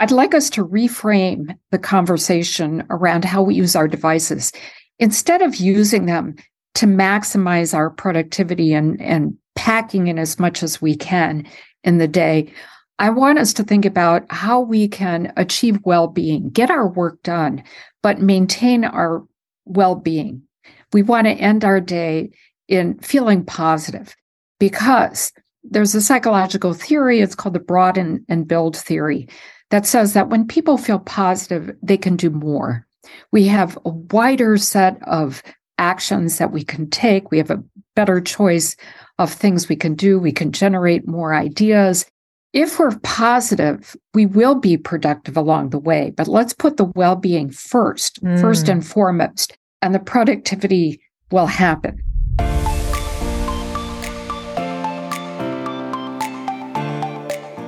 I'd like us to reframe the conversation around how we use our devices. Instead of using them to maximize our productivity and, and packing in as much as we can in the day, I want us to think about how we can achieve well being, get our work done, but maintain our well being. We want to end our day in feeling positive because there's a psychological theory, it's called the broaden and build theory, that says that when people feel positive, they can do more. We have a wider set of actions that we can take. We have a better choice of things we can do. We can generate more ideas. If we're positive, we will be productive along the way, but let's put the well being first, mm. first and foremost, and the productivity will happen.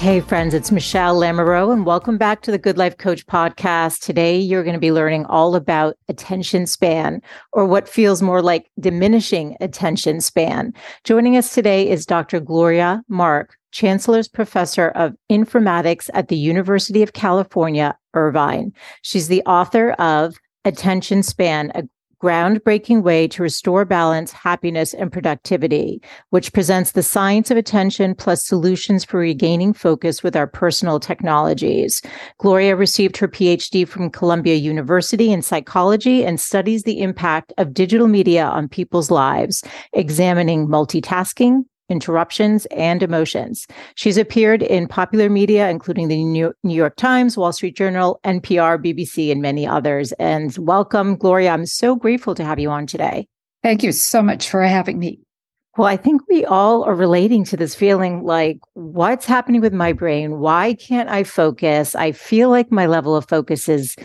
Hey, friends, it's Michele Lamoureux, and welcome back to the Good Life Coach podcast. Today, you're going to be learning all about attention span, or what feels more like diminishing attention span. Joining us today is Dr. Gloria Mark, Chancellor's Professor of Informatics at the University of California, Irvine. She's the author of Attention Span, a groundbreaking way to restore balance, happiness, and productivity, which presents the science of attention plus solutions for regaining focus with our personal technologies. Gloria received her PhD from Columbia University in psychology and studies the impact of digital media on people's lives, examining multitasking, interruptions, and emotions. She's appeared in popular media, including the New York Times, Wall Street Journal, NPR, BBC, and many others. And welcome, Gloria. I'm so grateful to have you on today. Thank you so much for having me. Well, I think we all are relating to this feeling like, what's happening with my brain? Why can't I focus? I feel like my level of focus is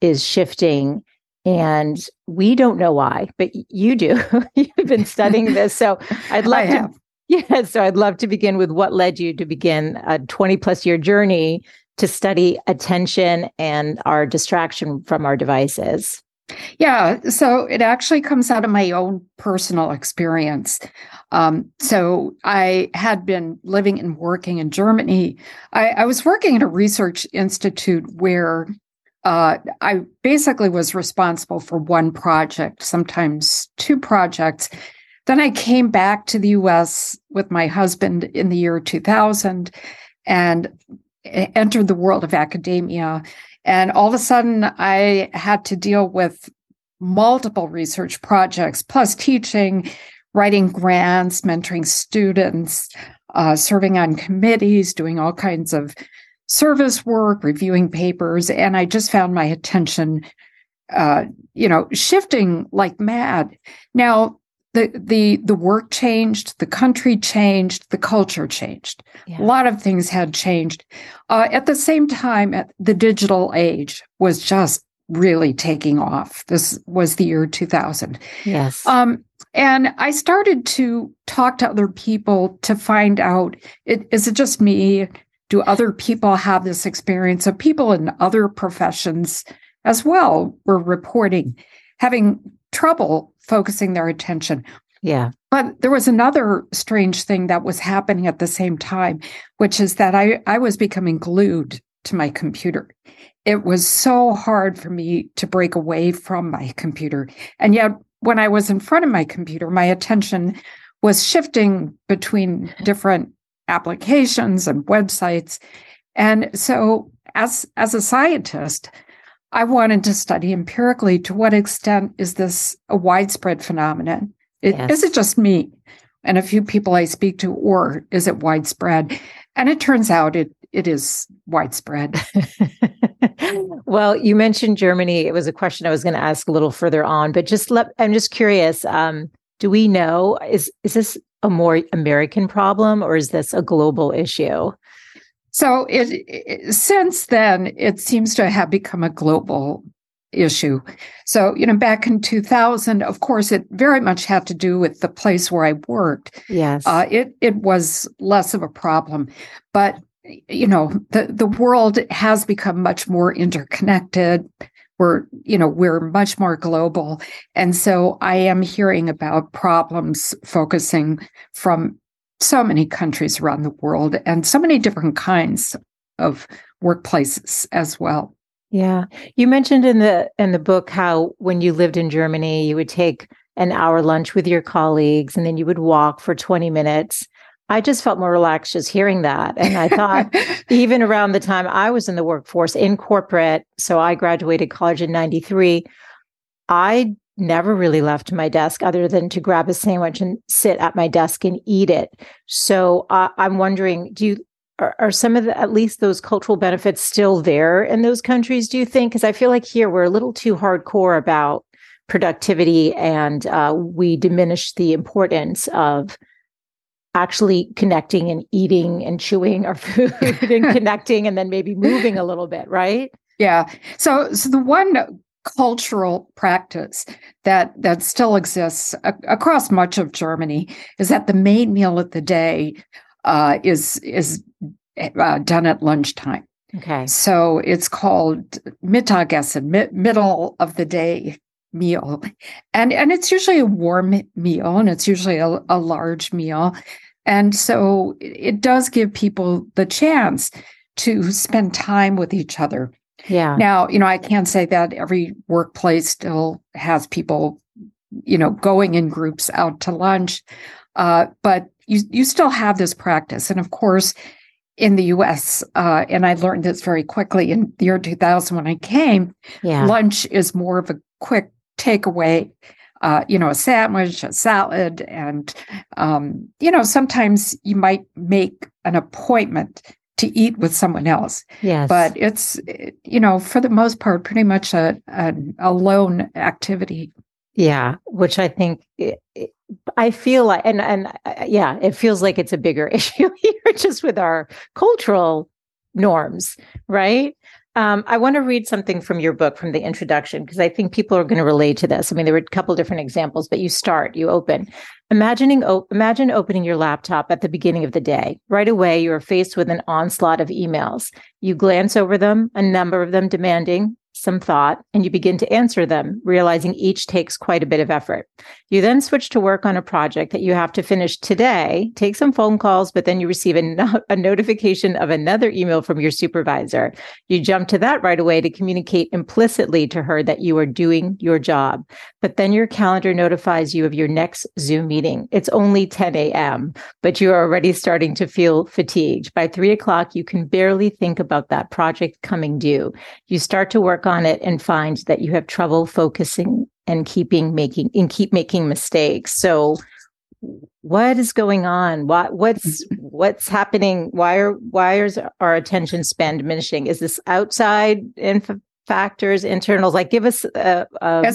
is shifting and we don't know why, but you do. You've been studying this. So I'd love to Yeah, so I'd love to begin with what led you to begin a 20 plus year journey to study attention and our distraction from our devices. Yeah, so it actually comes out of my own personal experience. Um, so I had been living and working in Germany. I, I was working at a research institute where uh, I basically was responsible for one project, sometimes two projects. Then I came back to the US with my husband in the year 2000 and entered the world of academia. And all of a sudden, I had to deal with multiple research projects, plus teaching, writing grants, mentoring students, uh, serving on committees, doing all kinds of service work, reviewing papers. And I just found my attention, uh, you know, shifting like mad. Now, the the the work changed, the country changed, the culture changed. Yeah. A lot of things had changed. Uh, at the same time, the digital age was just really taking off. This was the year 2000. Yes. Um, and I started to talk to other people to find out it, is it just me? Do other people have this experience? Of people in other professions as well were reporting having trouble focusing their attention. Yeah. But there was another strange thing that was happening at the same time, which is that I, I was becoming glued to my computer. It was so hard for me to break away from my computer. And yet, when I was in front of my computer, my attention was shifting between different applications and websites. And so, as, as a scientist, I wanted to study empirically to what extent is this a widespread phenomenon? It, yes. Is it just me and a few people I speak to, or is it widespread? And it turns out it it is widespread. well, you mentioned Germany. It was a question I was going to ask a little further on, but just let I'm just curious. Um, do we know is is this a more American problem or is this a global issue? So it, it, since then, it seems to have become a global issue. So, you know, back in 2000, of course, it very much had to do with the place where I worked. Yes. Uh, it, it was less of a problem. But, you know, the, the world has become much more interconnected. We're, you know, we're much more global. And so I am hearing about problems focusing from so many countries around the world and so many different kinds of workplaces as well. Yeah. You mentioned in the in the book how when you lived in Germany you would take an hour lunch with your colleagues and then you would walk for 20 minutes. I just felt more relaxed just hearing that. And I thought even around the time I was in the workforce in corporate, so I graduated college in 93, I never really left my desk other than to grab a sandwich and sit at my desk and eat it. So uh, I'm wondering, do you are, are, some of the at least those cultural benefits still there in those countries? Do you think? Because I feel like here we're a little too hardcore about productivity, and uh, we diminish the importance of actually connecting and eating and chewing our food and connecting and then maybe moving a little bit, right? Yeah. So, so the one cultural practice that that still exists a- across much of Germany is that the main meal of the day uh, is is uh, done at lunchtime. Okay, so it's called Mittagessen, mi- middle of the day meal, and and it's usually a warm meal, and it's usually a, a large meal, and so it does give people the chance to spend time with each other yeah. Now, you know, I can't say that every workplace still has people, you know, going in groups out to lunch, uh, but you you still have this practice, and of course, in the U.S., uh, and I learned this very quickly in the year 2000 when I came. Yeah. Lunch is more of a quick takeaway. Uh, you know, a sandwich, a salad, and um, you know, sometimes you might make an appointment to eat with someone else. Yes. But it's, you know, for the most part, pretty much a, a, a lone activity. Yeah. Which I think, I feel like, and, and uh, yeah, it feels like it's a bigger issue here just with our cultural norms, right? Um, I want to read something from your book from the introduction because I think people are going to relate to this. I mean, there were a couple different examples, but you start, you open. Imagining imagine opening your laptop at the beginning of the day. Right away, you are faced with an onslaught of emails. You glance over them, a number of them demanding some thought, and you begin to answer them, realizing each takes quite a bit of effort. You then switch to work on a project that you have to finish today, take some phone calls, but then you receive a, no- a notification of another email from your supervisor. You jump to that right away to communicate implicitly to her that you are doing your job. But then your calendar notifies you of your next Zoom meeting. It's only 10 a.m., but you are already starting to feel fatigued. By three o'clock, you can barely think about that project coming due. You start to work on it and find that you have trouble focusing and keeping making and keep making mistakes. So what is going on? What what's what's happening? Why are why is our attention span diminishing? Is this outside inf- factors, internals? Like give us a, a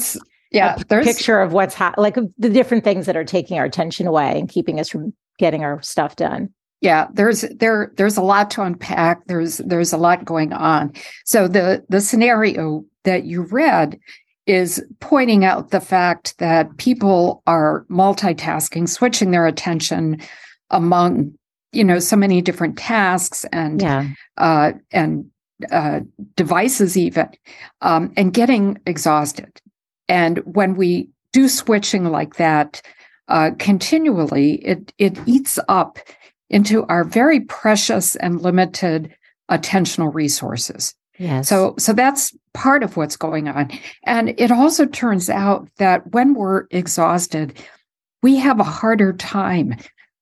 yeah, a picture of what's ha- like the different things that are taking our attention away and keeping us from getting our stuff done yeah there's there there's a lot to unpack. There's there's a lot going on. So the the scenario that you read is pointing out the fact that people are multitasking switching their attention among you know so many different tasks and yeah. uh and uh devices even um and getting exhausted. And when we do switching like that uh continually it it eats up into our very precious and limited attentional resources. Yes. So so that's part of what's going on. And it also turns out that when we're exhausted, we have a harder time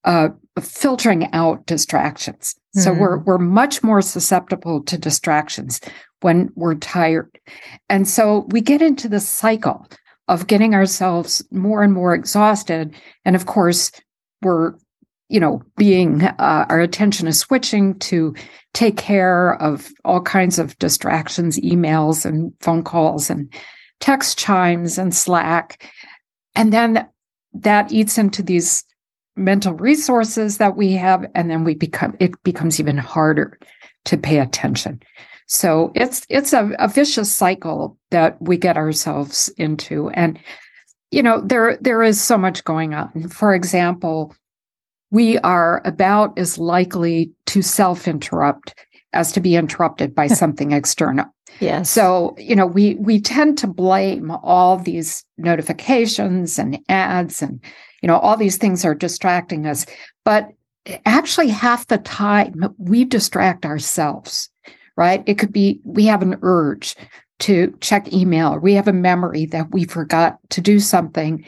uh, filtering out distractions. Mm-hmm. So we're we're much more susceptible to distractions when we're tired. And so we get into this cycle of getting ourselves more and more exhausted. And of course, we're you know, being uh, our attention is switching to take care of all kinds of distractions, emails and phone calls and text chimes and Slack. And then that eats into these mental resources that we have. And then we become, it becomes even harder to pay attention. So it's it's a, a vicious cycle that we get ourselves into. And you know, there there is so much going on. For example, we are about as likely to self-interrupt as to be interrupted by something external. Yes. So, you know, we we tend to blame all these notifications and ads and you know, all these things are distracting us. But actually half the time we distract ourselves, right? It could be we have an urge to check email. We have a memory that we forgot to do something.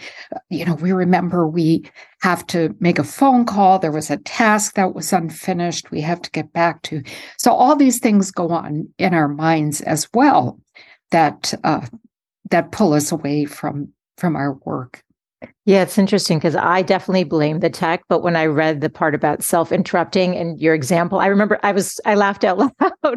You know, we remember we have to make a phone call. There was a task that was unfinished. We have to get back to. So all these things go on in our minds as well that uh, that pull us away from from our work. Yeah, it's interesting because I definitely blame the tech, but when I read the part about self-interrupting and your example, I remember I was I laughed out loud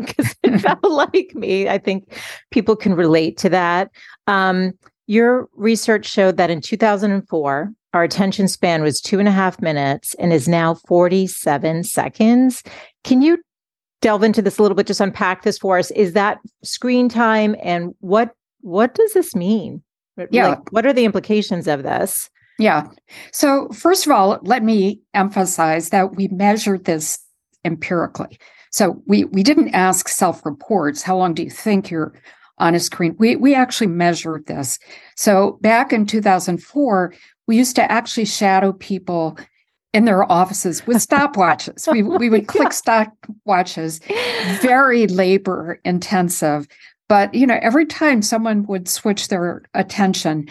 because it felt like me. I think people can relate to that. Um, your research showed that in 2004, our attention span was two and a half minutes and is now 47 seconds. Can you delve into this a little bit? Just unpack this for us. Is that screen time, and what what does this mean? Yeah. Like, what are the implications of this? Yeah. So, first of all, let me emphasize that we measured this empirically. So, we, we didn't ask self reports, how long do you think you're on a screen? We, we actually measured this. So, back in 2004, we used to actually shadow people in their offices with stopwatches. we, we would click stopwatches, very labor intensive. But you know, every time someone would switch their attention,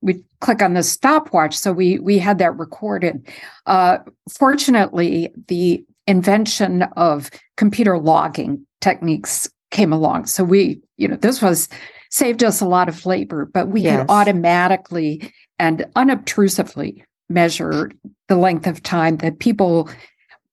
we'd click on the stopwatch. So we we had that recorded. Uh, fortunately, the invention of computer logging techniques came along. So we, you know, this was saved us a lot of labor, but we yes. could automatically and unobtrusively measure the length of time that people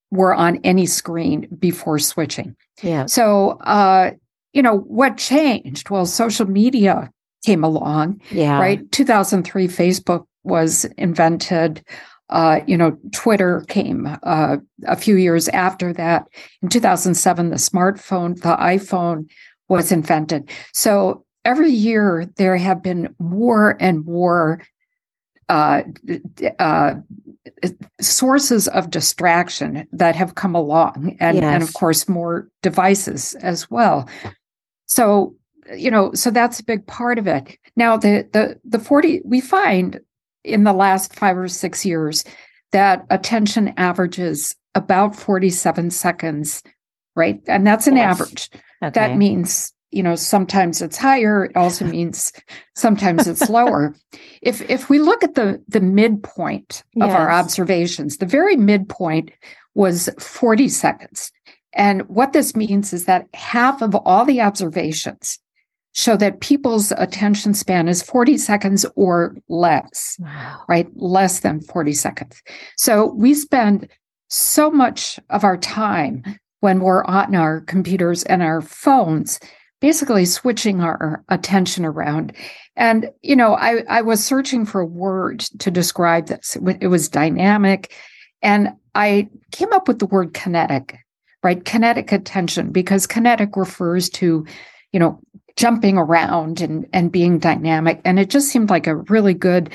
were on any screen before switching. Yeah. So uh, you know, what changed? Well, social media came along. Yeah. Right. 2003, Facebook was invented. Uh, you know, Twitter came uh, a few years after that. In 2007, the smartphone, the iPhone was invented. So every year there have been more and more uh, uh, sources of distraction that have come along, and, yes. and of course, more devices as well. So, you know, so that's a big part of it. Now, the the the 40 we find in the last 5 or 6 years that attention averages about 47 seconds, right? And that's an yes. average. Okay. That means you know sometimes it's higher it also means sometimes it's lower if if we look at the the midpoint of yes. our observations the very midpoint was 40 seconds and what this means is that half of all the observations show that people's attention span is 40 seconds or less, wow. right? Less than 40 seconds. So we spend so much of our time when we're on our computers and our phones, basically switching our attention around. And, you know, I, I was searching for a word to describe this. It was dynamic. And I came up with the word kinetic right? Kinetic attention, because kinetic refers to, you know, jumping around and, and being dynamic. And it just seemed like a really good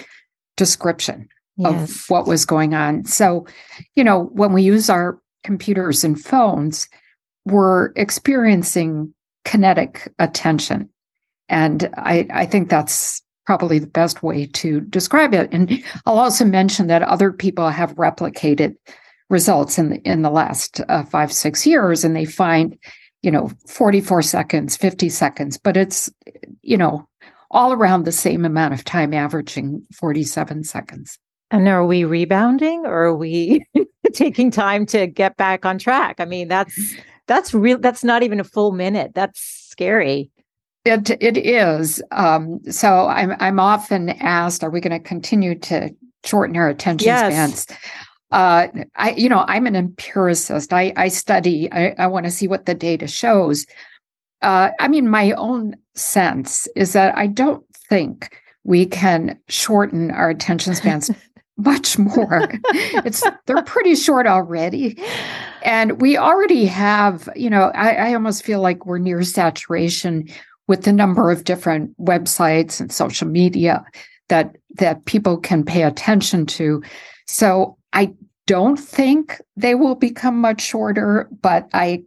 description yes. of what was going on. So, you know, when we use our computers and phones, we're experiencing kinetic attention. And I, I think that's probably the best way to describe it. And I'll also mention that other people have replicated results in the, in the last uh, five six years, and they find you know 44 seconds, 50 seconds, but it's you know all around the same amount of time, averaging 47 seconds. And are we rebounding, or are we taking time to get back on track? I mean, that's that's real. That's not even a full minute. That's scary. It it is. Um, so I'm I'm often asked, are we going to continue to shorten our attention yes. spans? Uh, I, you know, I'm an empiricist. I, I study. I, I want to see what the data shows. Uh, I mean, my own sense is that I don't think we can shorten our attention spans much more. it's they're pretty short already. And we already have, you know, I, I almost feel like we're near saturation with the number of different websites and social media that that people can pay attention to. So I don't think they will become much shorter, but I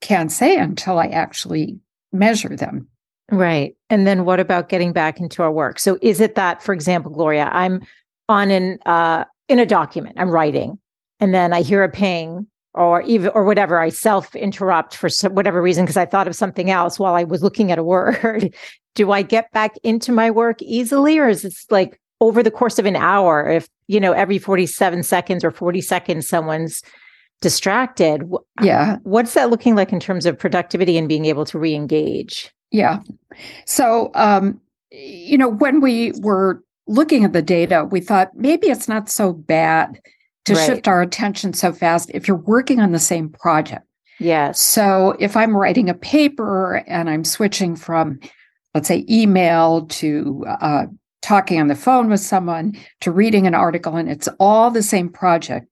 can't say until I actually measure them. Right. And then what about getting back into our work? So is it that, for example, Gloria, I'm on an uh in a document, I'm writing, and then I hear a ping or even or whatever i self interrupt for some, whatever reason because i thought of something else while i was looking at a word do i get back into my work easily or is this like over the course of an hour if you know every 47 seconds or 40 seconds someone's distracted yeah what's that looking like in terms of productivity and being able to re-engage yeah so um you know when we were looking at the data we thought maybe it's not so bad to right. shift our attention so fast if you're working on the same project. Yes. So if I'm writing a paper and I'm switching from, let's say, email to uh, talking on the phone with someone to reading an article and it's all the same project,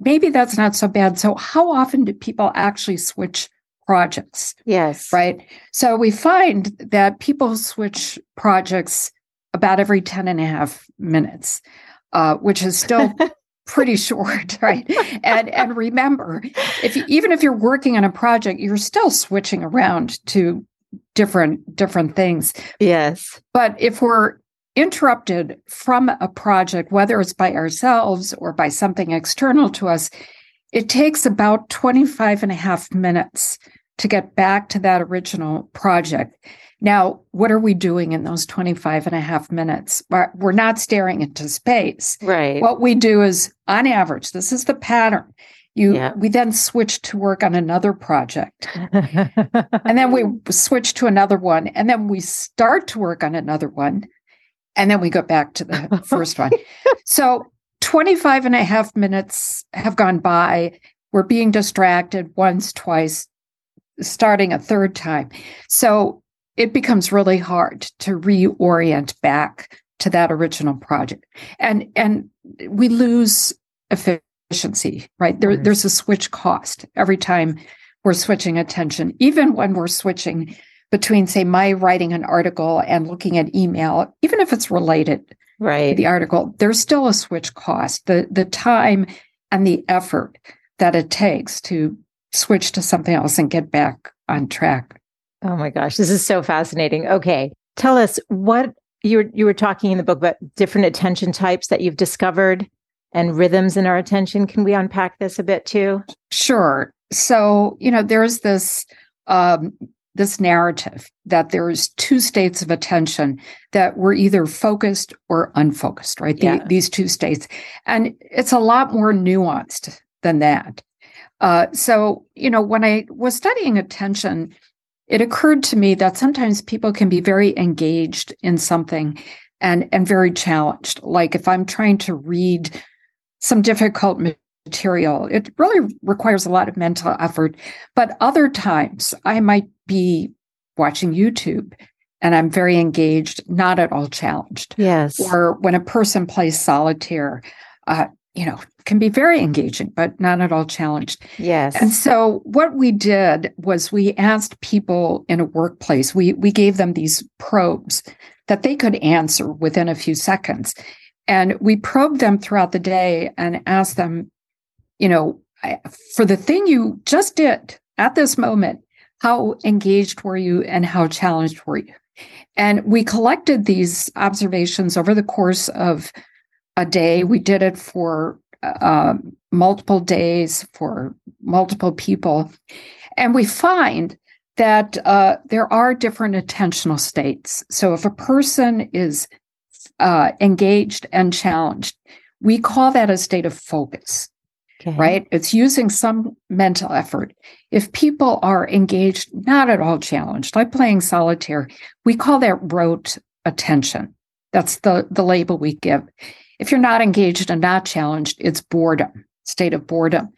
maybe that's not so bad. So, how often do people actually switch projects? Yes. Right. So, we find that people switch projects about every 10 and a half minutes, uh, which is still pretty short, right? and and remember, if you, even if you're working on a project, you're still switching around to different different things. Yes. But if we're interrupted from a project, whether it's by ourselves or by something external to us, it takes about 25 and a half minutes to get back to that original project. Now, what are we doing in those 25 and a half minutes? We're not staring into space. Right. What we do is, on average, this is the pattern. You, yeah. we then switch to work on another project. and then we switch to another one. And then we start to work on another one. And then we go back to the first one. So 25 and a half minutes have gone by. We're being distracted once, twice, starting a third time. So it becomes really hard to reorient back to that original project and and we lose efficiency right there mm-hmm. there's a switch cost every time we're switching attention even when we're switching between say my writing an article and looking at email even if it's related right the article there's still a switch cost the the time and the effort that it takes to switch to something else and get back on track Oh my gosh, this is so fascinating. Okay, tell us what you were you were talking in the book about different attention types that you've discovered and rhythms in our attention. Can we unpack this a bit too? Sure. So you know, there's this um, this narrative that there's two states of attention that we're either focused or unfocused, right? The, yeah. These two states, and it's a lot more nuanced than that. Uh, so you know, when I was studying attention it occurred to me that sometimes people can be very engaged in something and and very challenged like if i'm trying to read some difficult material it really requires a lot of mental effort but other times i might be watching youtube and i'm very engaged not at all challenged yes or when a person plays solitaire uh, you know, can be very engaging, but not at all challenged. Yes. And so what we did was we asked people in a workplace, we we gave them these probes that they could answer within a few seconds. And we probed them throughout the day and asked them, you know, for the thing you just did at this moment, how engaged were you and how challenged were you? And we collected these observations over the course of a day. We did it for uh, multiple days for multiple people. And we find that uh, there are different attentional states. So if a person is uh, engaged and challenged, we call that a state of focus. Okay. Right? It's using some mental effort. If people are engaged, not at all challenged, like playing solitaire, we call that rote attention. That's the, the label we give. If you're not engaged and not challenged, it's boredom, state of boredom.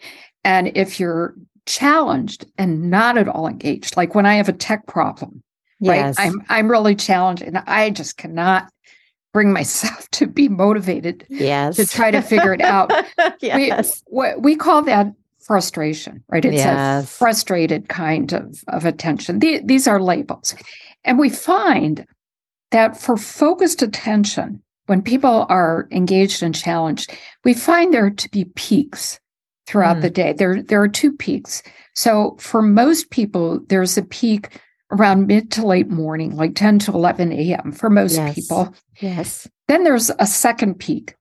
And if you're challenged and not at all engaged, like when I have a tech problem, yes. right? I'm I'm really challenged and I just cannot bring myself to be motivated yes. to try to figure it out. yes. We, we call that frustration, right? It's Yes. a frustrated kind of, of attention. The- these are labels. And we find that for focused attention, when people are engaged and challenged, we find there to be peaks throughout Mm. the day. There, there are two peaks. So for most people, there's a peak around mid to late morning, like 10 to 11 a.m. for most Yes. people. Yes. Then there's a second peak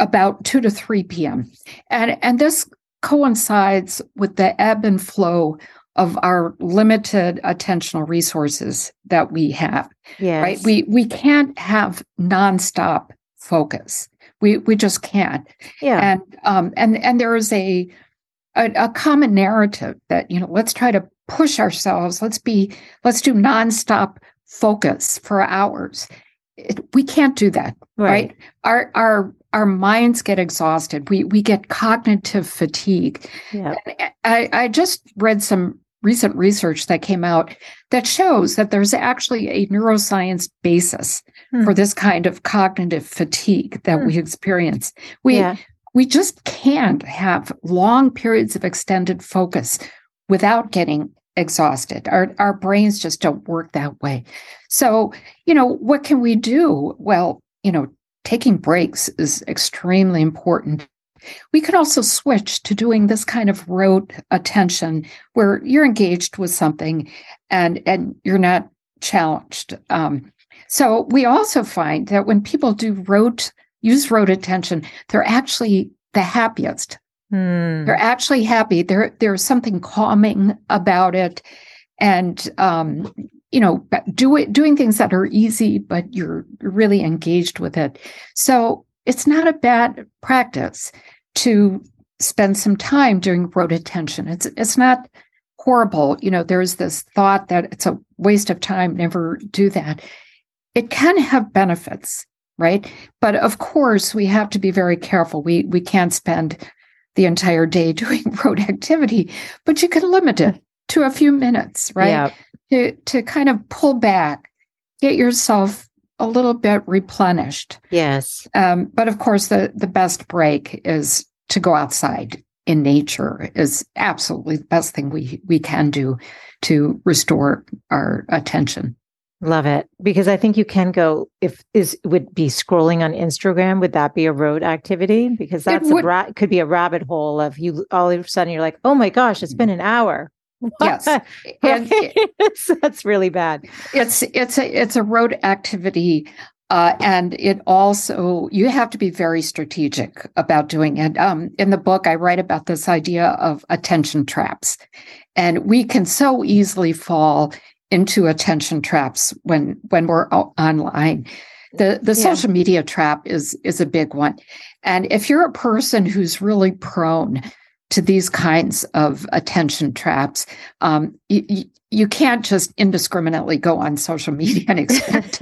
about 2 to 3 p.m. And and this coincides with the ebb and flow of our limited attentional resources that we have, Yes. right? We we can't have nonstop focus. We we just can't. yeah. And um and and there is a, a a common narrative that you know let's try to push ourselves. Let's be let's do nonstop focus for hours. It, we can't do that right our our our minds get exhausted we we get cognitive fatigue Yeah. i i just read some recent research that came out that shows that there's actually a neuroscience basis Hmm. for this kind of cognitive fatigue that Hmm. we experience we yeah. we just can't have long periods of extended focus without getting exhausted. Our our brains just don't work that way. So, you know, what can we do? Well, you know, taking breaks is extremely important. We could also switch to doing this kind of rote attention where you're engaged with something and and you're not challenged. Um, so we also find that when people do rote use rote attention, they're actually the happiest. Hmm. They're actually happy. There, there's something calming about it, and um, you know, do it, doing things that are easy, but you're really engaged with it. So it's not a bad practice to spend some time doing rote attention. It's it's not horrible. You know, there's this thought that it's a waste of time. Never do that. It can have benefits, right? But of course, we have to be very careful. We we can't spend the entire day doing rote activity, but you can limit it to a few minutes, right? Yeah. To to kind of pull back, get yourself a little bit replenished. Yes. Um, but of course, the the best break is to go outside in nature is absolutely the best thing we we can do to restore our attention. Love it because I think you can go if is would be scrolling on Instagram. Would that be a rote activity? Because that's would- a ra- could be a rabbit hole of you. All of a sudden, you're like, oh my gosh, it's been an hour. Yes. And that's really bad. it's it's a it's a rote activity uh, and it also you have to be very strategic about doing it um, in the book i write about this idea of attention traps and we can so easily fall into attention traps when when we're online the the Yeah. social media trap is is a big one and if you're a person who's really prone to these kinds of attention traps um, you, you can't just indiscriminately go on social media and expect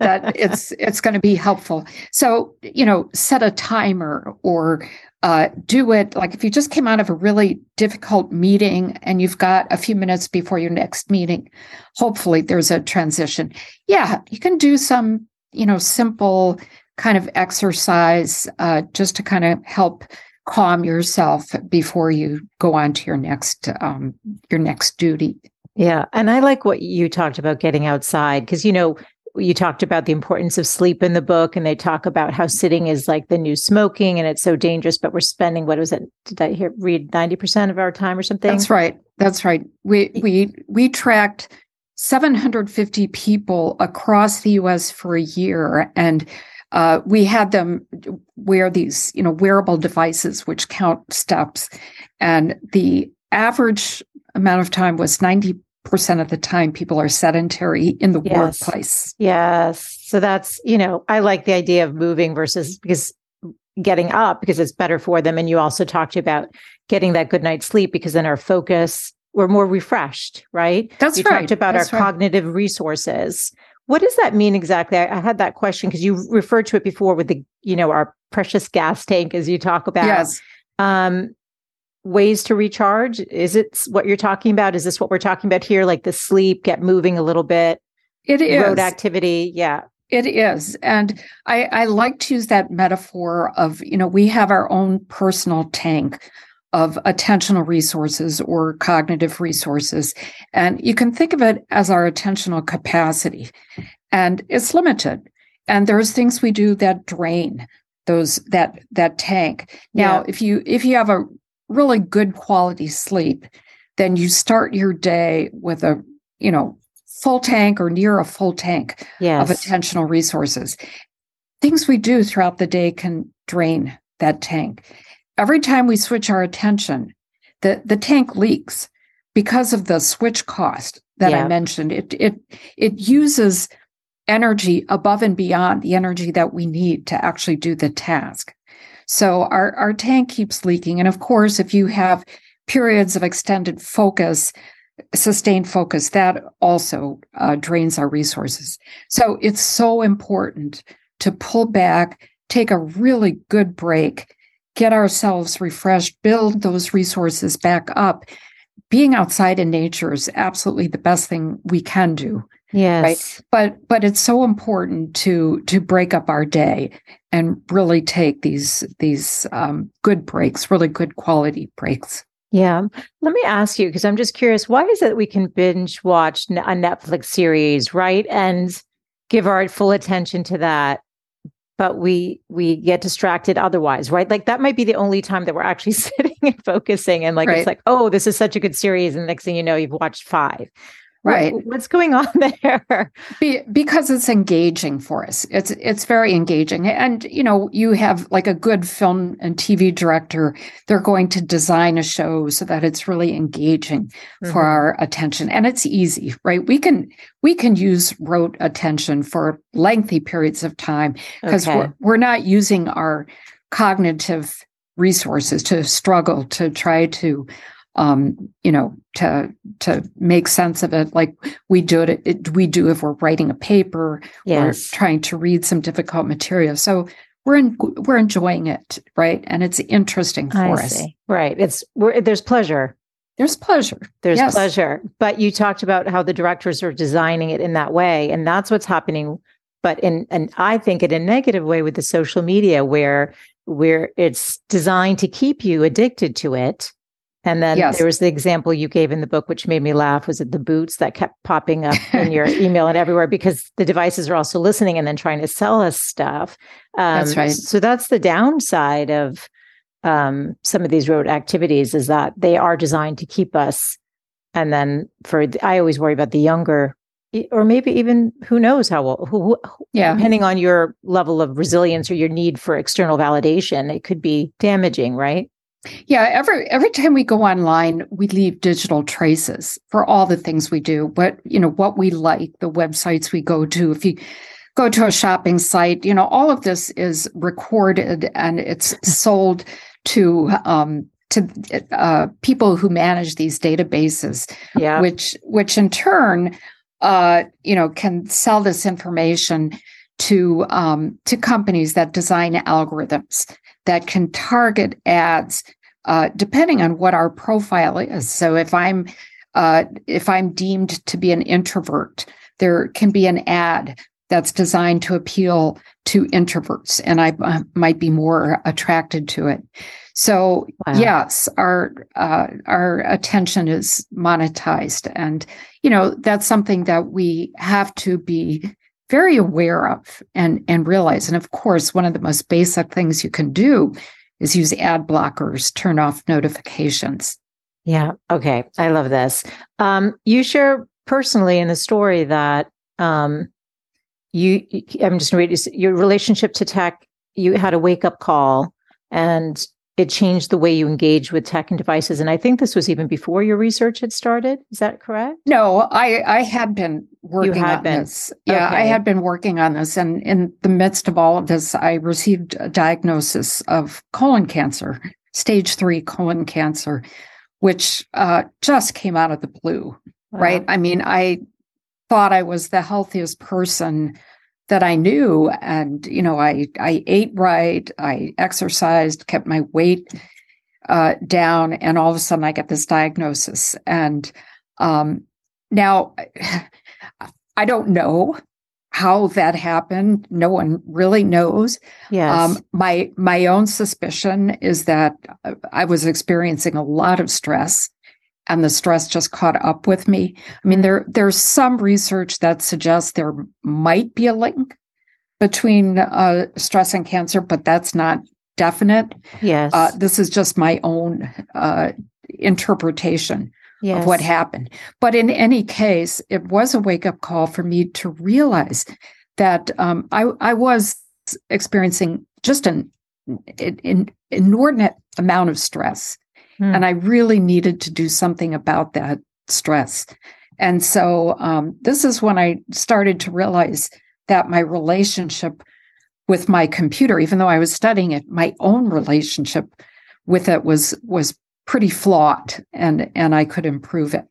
that it's it's going to be helpful. So you know, set a timer or uh, do it like if you just came out of a really difficult meeting and you've got a few minutes before your next meeting. Hopefully, there's a transition. Yeah, you can do some you know simple kind of exercise uh, just to kind of help calm yourself before you go on to your next um, your next duty. Yeah. And I like what you talked about getting outside because, you know, you talked about the importance of sleep in the book, and they talk about how sitting is like the new smoking and it's so dangerous, but we're spending, what was it? Did I hear read 90% of our time or something? That's right. That's right. We we we tracked 750 people across the U.S. for a year, and uh, we had them wear these, you know, wearable devices which count steps, and the average amount of time was 90 percent of the time people are sedentary in the Yes. workplace. Yes. So that's, you know, I like the idea of moving versus because getting up because it's better for them. And you also talked about getting that good night's sleep because then our focus, we're more refreshed, right? That's you right. talked about That's our right. cognitive resources. What does that mean exactly? I, I had that question because you referred to it before with the, you know, our precious gas tank as you talk about. Yes. Um, ways to recharge. Is it what you're talking about? Is this what we're talking about here? Like the sleep, get moving a little bit, It is. rote activity. Yeah. It is. And I, I like to use that metaphor of, you know, we have our own personal tank of attentional resources or cognitive resources. And you can think of it as our attentional capacity. And it's limited. And there's things we do that drain those that that tank. Now, yeah. if you if you have a really good quality sleep, then you start your day with a, you know, full tank or near a full tank yes. of attentional resources. Things we do throughout the day can drain that tank. Every time we switch our attention, the, the tank leaks because of the switch cost that yeah. I mentioned. It it it uses energy above and beyond the energy that we need to actually do the task. So our, our tank keeps leaking. And of course, if you have periods of extended focus, sustained focus, that also uh, drains our resources. So it's so important to pull back, take a really good break, get ourselves refreshed, build those resources back up. Being outside in nature is absolutely the best thing we can do. Yes. Right. But but it's so important to to break up our day and really take these these um, good breaks, really good quality breaks. Yeah. Let me ask you, because I'm just curious, why is it we can binge watch a Netflix series, right? And give our full attention to that, but we we get distracted otherwise, right? Like that might be the only time that we're actually sitting and focusing and like right. it's like, oh, this is such a good series. And the next thing you know, you've watched five. Right. What, what's going on there? Be, because it's engaging for us. It's it's very engaging. And you know, you have like a good film and TV director, they're going to design a show so that it's really engaging mm-hmm. for our attention. And it's easy, right? We can we can use rote attention for lengthy periods of time because okay. we're, we're not using our cognitive resources to struggle to try to um, you know, to to make sense of it, like we do it, it we do if we're writing a paper yes. or trying to read some difficult material. So we're in, we're enjoying it, right? And it's interesting for I us, see. right? It's there's pleasure. There's pleasure. There's yes. pleasure. But you talked about how the directors are designing it in that way, and that's what's happening. But in and I think in a negative way with the social media, where where it's designed to keep you addicted to it and then yes. there was the example you gave in the book, which made me laugh. Was it the boots that kept popping up in your email and everywhere because the devices are also listening and then trying to sell us stuff. Um, that's right. So that's the downside of um, some of these rote activities is that they are designed to keep us. And then for the, I always worry about the younger, or maybe even who knows how who, who yeah depending on your level of resilience or your need for external validation, it could be damaging, right? Yeah, every every time we go online, we leave digital traces for all the things we do. But you know what we like, the websites we go to. If you go to a shopping site, you know all of this is recorded and it's sold to um, to uh, people who manage these databases. Yeah, which which in turn, uh, you know, can sell this information to um, to companies that design algorithms that can target ads uh, depending on what our profile is. So if I'm uh, if I'm deemed to be an introvert, there can be an ad that's designed to appeal to introverts, and I uh, might be more attracted to it. So wow. yes, our uh, our attention is monetized, and you know that's something that we have to be very aware of and and realize. And of course, one of the most basic things you can do is use ad blockers, turn off notifications. Yeah. Okay. I love this. Um, you share personally in the story that um, you, I'm just going to read your relationship to tech. You had a wake up call and it changed the way you engage with tech and devices. And I think this was even before your research had started. Is that correct? No, I, I had been working you had on been. this. Yeah, okay. I had been working on this. And in the midst of all of this, I received a diagnosis of colon cancer, stage three colon cancer, which uh, just came out of the blue, wow. right? I mean, I thought I was the healthiest person that I knew. And, you know, I, I ate right, I exercised, kept my weight uh, down, and all of a sudden I get this diagnosis. And um, now I don't know how that happened, no one really knows. Yes. Um, my my own suspicion is that I was experiencing a lot of stress, and the stress just caught up with me. I mean, there there's some research that suggests there might be a link between uh, stress and cancer, but that's not definite. Yes. Uh, this is just my own uh, interpretation yes. of what happened. But in any case, it was a wake up call for me to realize that um, I, I was experiencing just an, an inordinate amount of stress. Mm. And I really needed to do something about that stress. And so um, this is when I started to realize that my relationship with my computer, even though I was studying it, my own relationship with it was was pretty flawed and and I could improve it.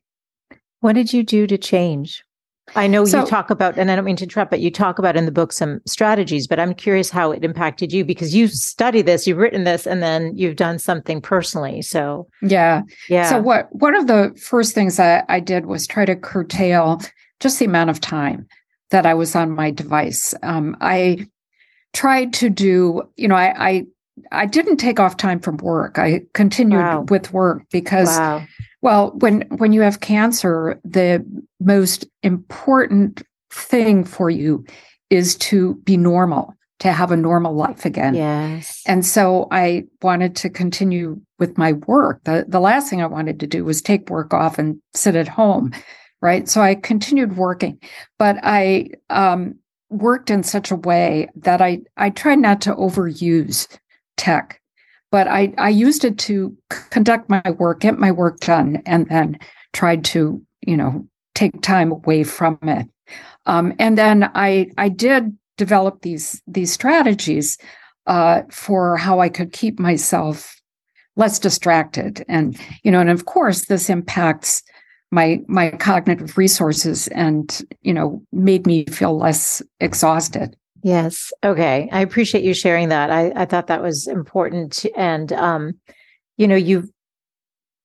What did you do to change? I know so, you talk about, and I don't mean to interrupt, but you talk about in the book some strategies, but I'm curious how it impacted you because you study this, you've written this, and then you've done something personally. So yeah. Yeah. So what one of the first things I, I did was try to curtail just the amount of time that I was on my device. Um, I tried to do, you know, I, I I didn't take off time from work. I continued wow. with work because wow. well, when when you have cancer, the most important thing for you is to be normal, to have a normal life again. Yes. And so I wanted to continue with my work. The the last thing I wanted to do was take work off and sit at home. Right. So I continued working, but I um, worked in such a way that I I tried not to overuse tech, but I, I used it to conduct my work, get my work done, and then tried to, you know, take time away from it. Um, and then I I did develop these these strategies uh, for how I could keep myself less distracted, and you know, and of course, this impacts my my cognitive resources, and you know, made me feel less exhausted. Yes. Okay. I appreciate you sharing that. I, I thought that was important. And, um, you know, you've,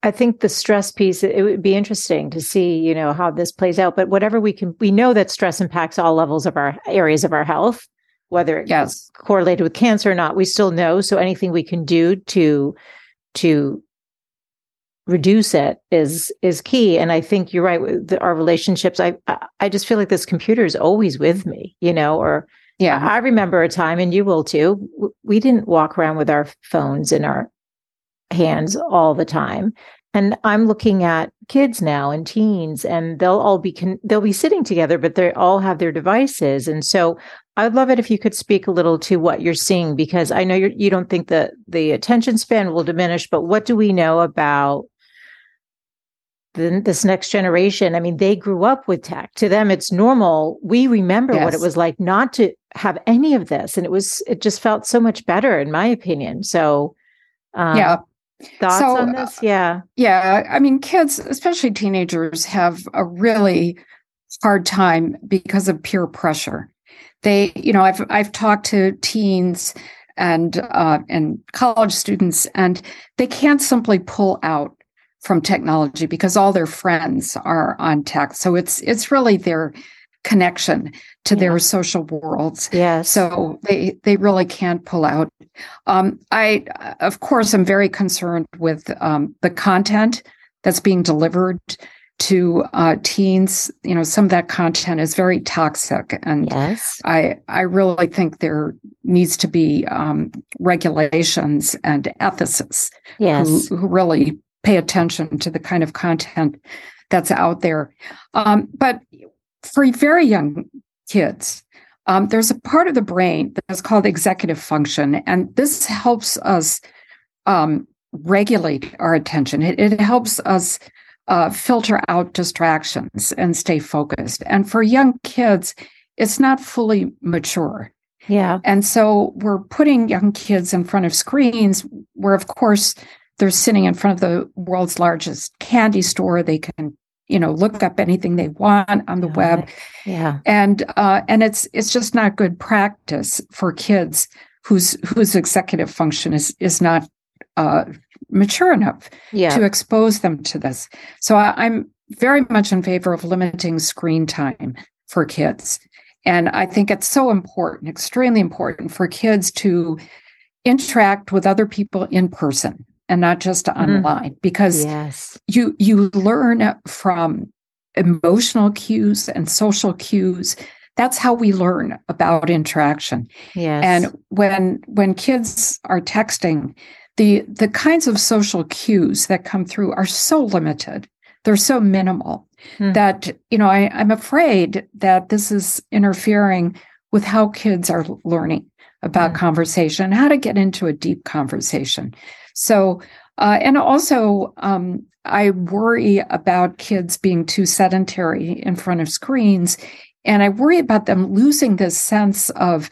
I think the stress piece, it, it would be interesting to see, you know, how this plays out. But whatever we can, we know that stress impacts all levels of our areas of our health, whether it's yes. correlated with cancer or not, we still know. So anything we can do to, to reduce it is is key and i think you're right with our relationships i i just feel like this computer is always with me you know or yeah, I remember a time, and you will too. We didn't walk around with our phones in our hands all the time. And I'm looking at kids now and teens, and they'll all be con- they'll be sitting together, but they all have their devices. And so, I'd love it if you could speak a little to what you're seeing, because I know you're, you don't think that the attention span will diminish, but what do we know about the, this next generation, I mean, they grew up with tech. To them, it's normal. We remember yes. what it was like not to have any of this, and it was it just felt so much better, in my opinion. So, um, yeah. Thoughts so, on this? Yeah. Yeah. I mean, kids, especially teenagers, have a really hard time because of peer pressure. They, you know, I've I've talked to teens and uh, and college students, and they can't simply pull out from technology because all their friends are on tech. So it's it's really their connection to yeah. their social worlds. Yeah. So they they really can't pull out. Um, I of course I'm very concerned with um, the content that's being delivered to uh, teens. You know, some of that content is very toxic, and yes. I I really think there needs to be um, regulations and ethicists yes. who, who really pay attention to the kind of content that's out there. Um, but for very young kids, um, there's a part of the brain that's called executive function, and this helps us um, regulate our attention. It, it helps us uh, filter out distractions and stay focused. And for young kids, it's not fully mature. Yeah. And so we're putting young kids in front of screens where, of course, they're sitting in front of the world's largest candy store. They can, you know, look up anything they want on the web. Yeah. And uh, and it's it's just not good practice for kids whose whose executive function is is not uh, mature enough yeah. to expose them to this. So I, I'm very much in favor of limiting screen time for kids. And I think it's so important, extremely important for kids to interact with other people in person and not just mm. online because yes. you you learn from emotional cues and social cues that's how we learn about interaction yes. and when when kids are texting the the kinds of social cues that come through are so limited they're so minimal hmm. that you know I, i'm afraid that this is interfering with how kids are learning about hmm. conversation how to get into a deep conversation so uh, and also um, i worry about kids being too sedentary in front of screens and i worry about them losing this sense of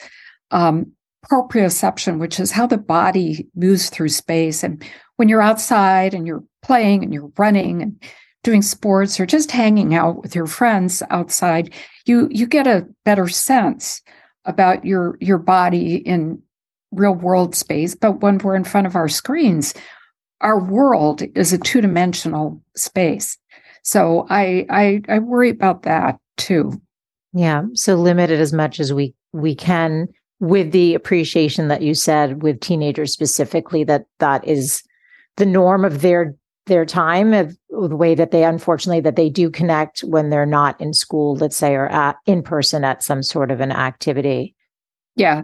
um, proprioception, which is how the body moves through space. And when you're outside and you're playing and you're running and doing sports or just hanging out with your friends outside, you you get a better sense about your your body in real world space. But when we're in front of our screens, our world is a two dimensional space. So I, I I worry about that too. Yeah. So limited as much as we we can with the appreciation that you said with teenagers specifically that that is the norm of their their time of the way that they unfortunately that they do connect when they're not in school let's say or at, in person at some sort of an activity yeah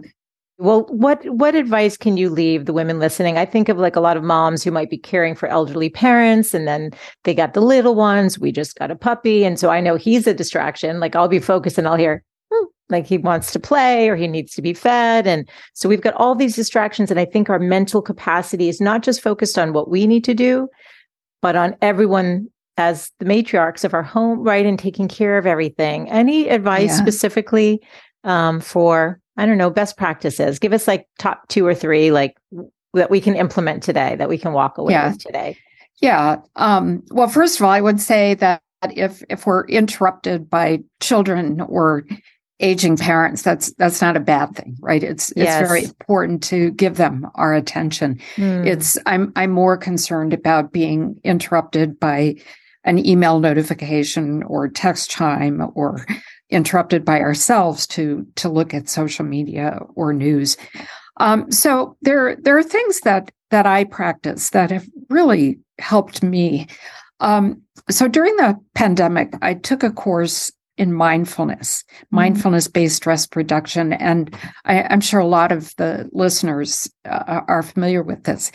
well what what advice can you leave the women listening i think of like a lot of moms who might be caring for elderly parents and then they got the little ones we just got a puppy and so i know he's a distraction like i'll be focused and i'll hear like he wants to play or he needs to be fed. And so we've got all these distractions. And I think our mental capacity is not just focused on what we need to do, but on everyone as the matriarchs of our home, right? And taking care of everything. Any advice yeah. specifically um, for, I don't know, best practices? Give us like top two or three, like that we can implement today, that we can walk away yeah. with today. Yeah. Um, well, first of all, I would say that if if we're interrupted by children or aging parents that's that's not a bad thing right it's it's very important to give them our attention mm. it's i'm i'm more concerned about being interrupted by an email notification or text chime or interrupted by ourselves to to look at social media or news um, so there there are things that that i practice that have really helped me um, so during the pandemic i took a course in mindfulness, mm-hmm. mindfulness based stress reduction. And I, am sure a lot of the listeners uh, are familiar with this.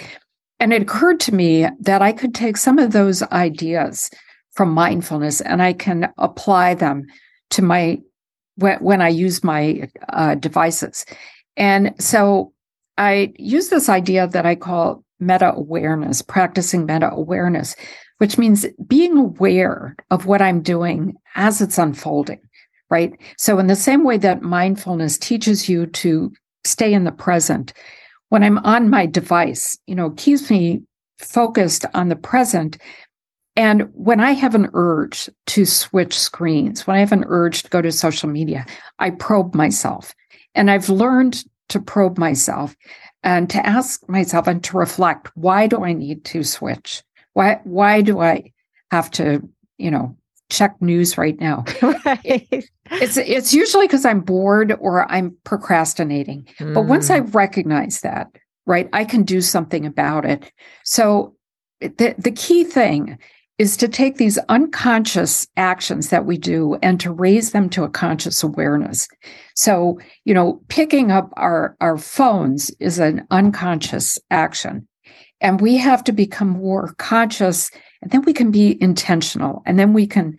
And it occurred to me that I could take some of those ideas from mindfulness and I can apply them to my when, when I use my uh, devices. And so I use this idea that I call meta awareness, practicing meta awareness, which means being aware of what I'm doing as it's unfolding, right? So, in the same way that mindfulness teaches you to stay in the present, when I'm on my device, you know, keeps me focused on the present. And when I have an urge to switch screens, when I have an urge to go to social media, I probe myself. And I've learned to probe myself and to ask myself and to reflect why do I need to switch? Why why do I have to, you know, check news right now? right. it's it's usually because I'm bored or I'm procrastinating. Mm. But once I mm. recognize that, right, I can do something about it. So the the key thing is to take these unconscious actions that we do and to raise them to a conscious awareness. So, you know, picking up our, our phones is an unconscious action. And we have to become more conscious, and then we can be intentional, and then we can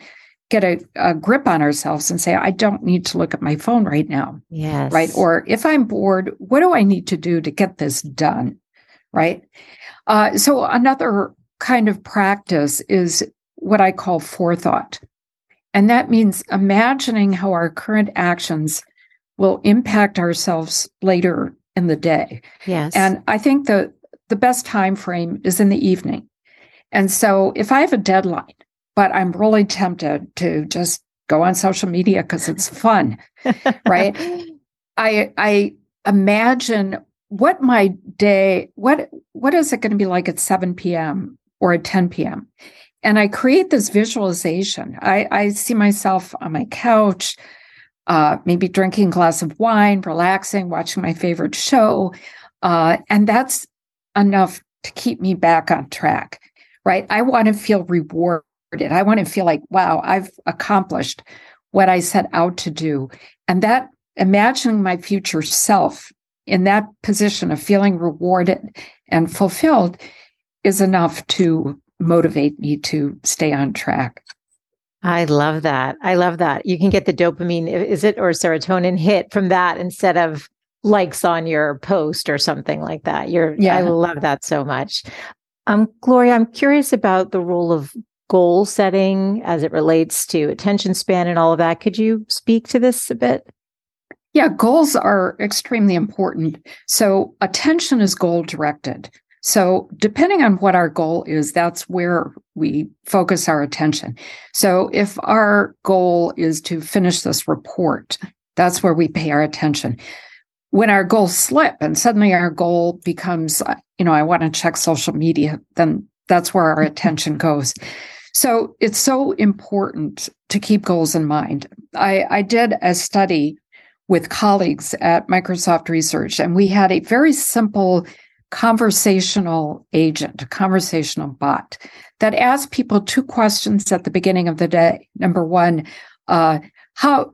get a, a, grip on ourselves and say, I don't need to look at my phone right now. Yes. Right. Or if I'm bored, what do I need to do to get this done? Right. Uh, so another kind of practice is what I call forethought. And that means imagining how our current actions will impact ourselves later in the day. Yes. And I think the the best time frame is in the evening. And so if I have a deadline, but I'm really tempted to just go on social media because it's fun, right? I I imagine what my day, what what is it going to be like at 7 p.m. or at 10 p.m. And I create this visualization. I, I see myself on my couch uh, maybe drinking a glass of wine, relaxing, watching my favorite show. Uh, and that's enough to keep me back on track, right? I want to feel rewarded. I want to feel like, wow, I've accomplished what I set out to do. And that imagining my future self in that position of feeling rewarded and fulfilled is enough to motivate me to stay on track. I love that. I love that. You can get the dopamine, is it, or serotonin hit from that instead of likes on your post or something like that. You're, yeah, I love that so much. Um, Gloria, I'm curious about the role of goal setting as it relates to attention span and all of that. Could you speak to this a bit? Yeah, goals are extremely important. So, attention is goal directed. So, depending on what our goal is, that's where we focus our attention. So, if our goal is to finish this report, that's where we pay our attention. When our goals slip and suddenly our goal becomes, uh, you know, I want to check social media, then that's where our attention goes. So, it's so important to keep goals in mind. I, I did a study with colleagues at Microsoft Research, and we had a very simple conversational agent, a conversational bot that asks people two questions at the beginning of the day. Number one, uh, how,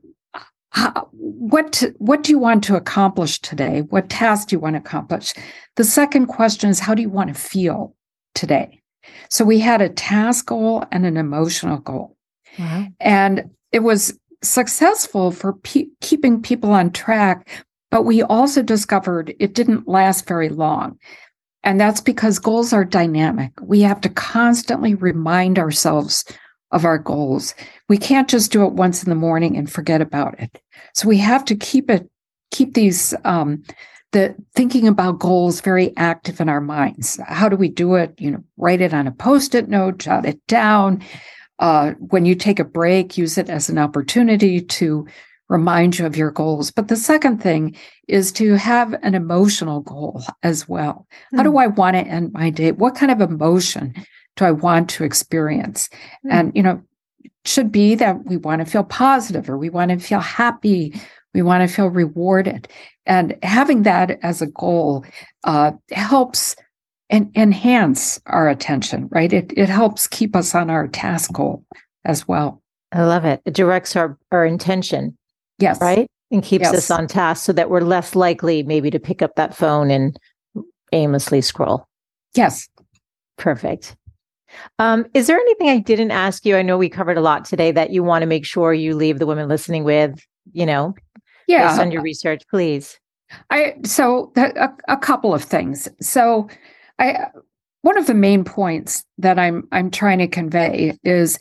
how, what what do you want to accomplish today? What task do you want to accomplish? The second question is how do you want to feel today? So we had a task goal and an emotional goal, wow. and it was successful for pe- keeping people on track but we also discovered it didn't last very long. And that's because goals are dynamic. We have to constantly remind ourselves of our goals. We can't just do it once in the morning and forget about it. So we have to keep it, keep these, um, the thinking about goals very active in our minds. How do we do it? You know, write it on a post-it note, jot it down. Uh, when you take a break, use it as an opportunity to remind you of your goals. But the second thing is to have an emotional goal as well. Mm. How do hmm. I want to end my day? What kind of emotion do I want to experience? Mm. And, you know, should be that we want to feel positive or we want to feel happy. We want to feel rewarded. And having that as a goal uh, helps and enhance our attention, right? It, it helps keep us on our task goal as well. I love it. It directs our, our intention Yes. Right. And keeps yes. us on task so that we're less likely maybe to pick up that phone and aimlessly scroll. Yes. Perfect. Um, is there anything I didn't ask you? I know we covered a lot today that you want to make sure you leave the women listening with, you know, yeah. based on your research, please. I so a, a couple of things. So I one of the main points that I'm I'm trying to convey is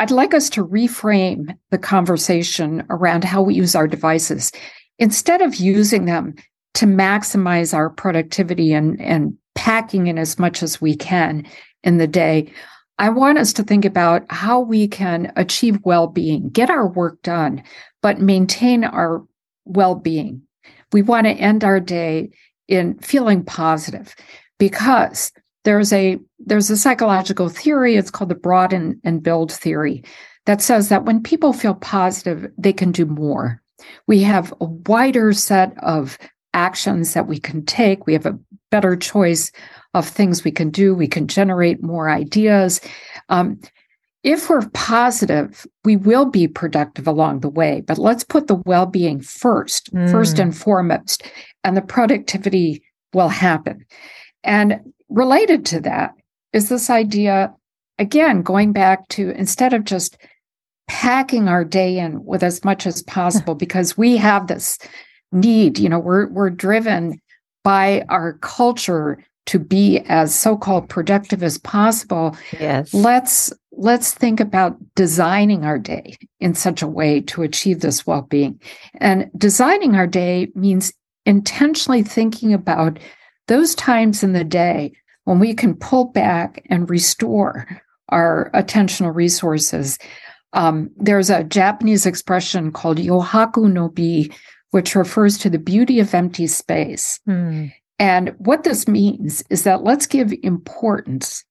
I'd like us to reframe the conversation around how we use our devices. Instead of using them to maximize our productivity and, and packing in as much as we can in the day, I want us to think about how we can achieve well being, get our work done, but maintain our well being. We want to end our day in feeling positive because there's a there's a psychological theory it's called the broaden and build theory that says that when people feel positive they can do more. We have a wider set of actions that we can take. We have a better choice of things we can do. We can generate more ideas. Um, if we're positive we will be productive along the way but let's put the well-being first mm. first and foremost and the productivity will happen. And related to that is this idea, again, going back to instead of just packing our day in with as much as possible, because we have this need, you know, we're we're driven by our culture to be as so-called productive as possible. Yes. Let's let's think about designing our day in such a way to achieve this well-being. And designing our day means intentionally thinking about those times in the day when we can pull back and restore our attentional resources. Um, there's a Japanese expression called yohaku no bi, which refers to the beauty of empty space. Mm. And what this means is that let's give importance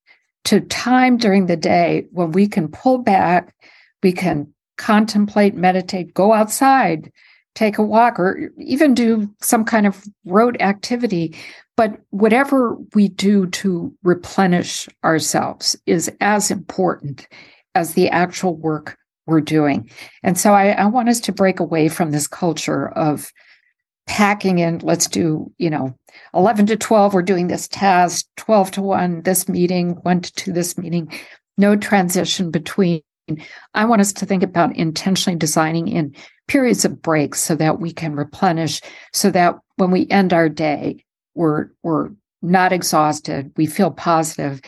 to time during the day when we can pull back, we can contemplate, meditate, go outside, take a walk, or even do some kind of rote activity. But whatever we do to replenish ourselves is as important as the actual work we're doing. And so I, I want us to break away from this culture of packing in, let's do, you know, 11 to 12, we're doing this task, 12 to 1, this meeting, 1 to 2, this meeting, no transition between. I want us to think about intentionally designing in periods of breaks so that we can replenish, so that when we end our day, we're, we're not exhausted, we feel positive,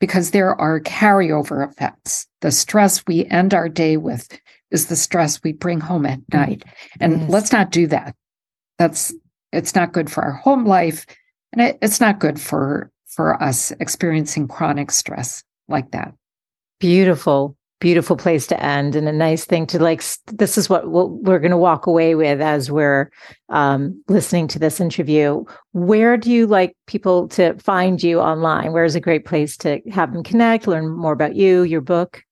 because there are carryover effects. The stress we end our day with is the stress we bring home at night. And yes. let's not do that. That's it's not good for our home life and it, it's not good for for us experiencing chronic stress like that. Beautiful beautiful place to end and a nice thing to like this is what, we're going to walk away with as we're um, listening to this interview. Where do you like people to find you online? Where is a great place to have them connect learn more about you your book?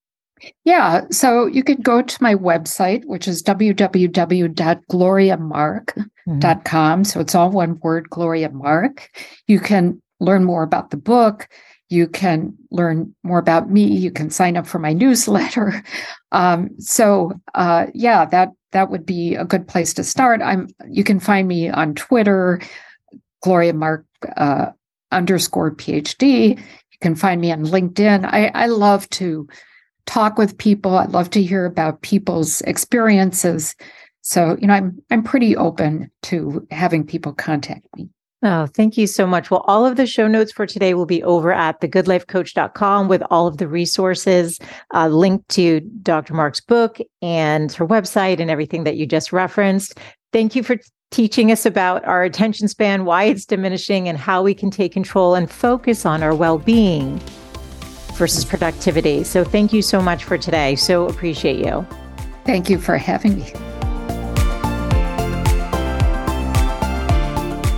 Yeah so you could go to my website which is www.gloriamark.com mm-hmm. so it's all one word gloria mark. You can learn more about the book you can learn more about me. You can sign up for my newsletter. Um, so uh, yeah, that that would be a good place to start. I'm. You can find me on Twitter, Gloria Mark uh, underscore PhD. You can find me on LinkedIn. I, I love to talk with people. I love to hear about people's experiences. So you know, I'm I'm pretty open to having people contact me. Oh, thank you so much. Well, all of the show notes for today will be over at thegoodlifecoach.com with all of the resources uh, linked to Dr. Mark's book and her website and everything that you just referenced. Thank you for teaching us about our attention span, why it's diminishing, and how we can take control and focus on our well being versus productivity. So, thank you so much for today. So appreciate you. Thank you for having me.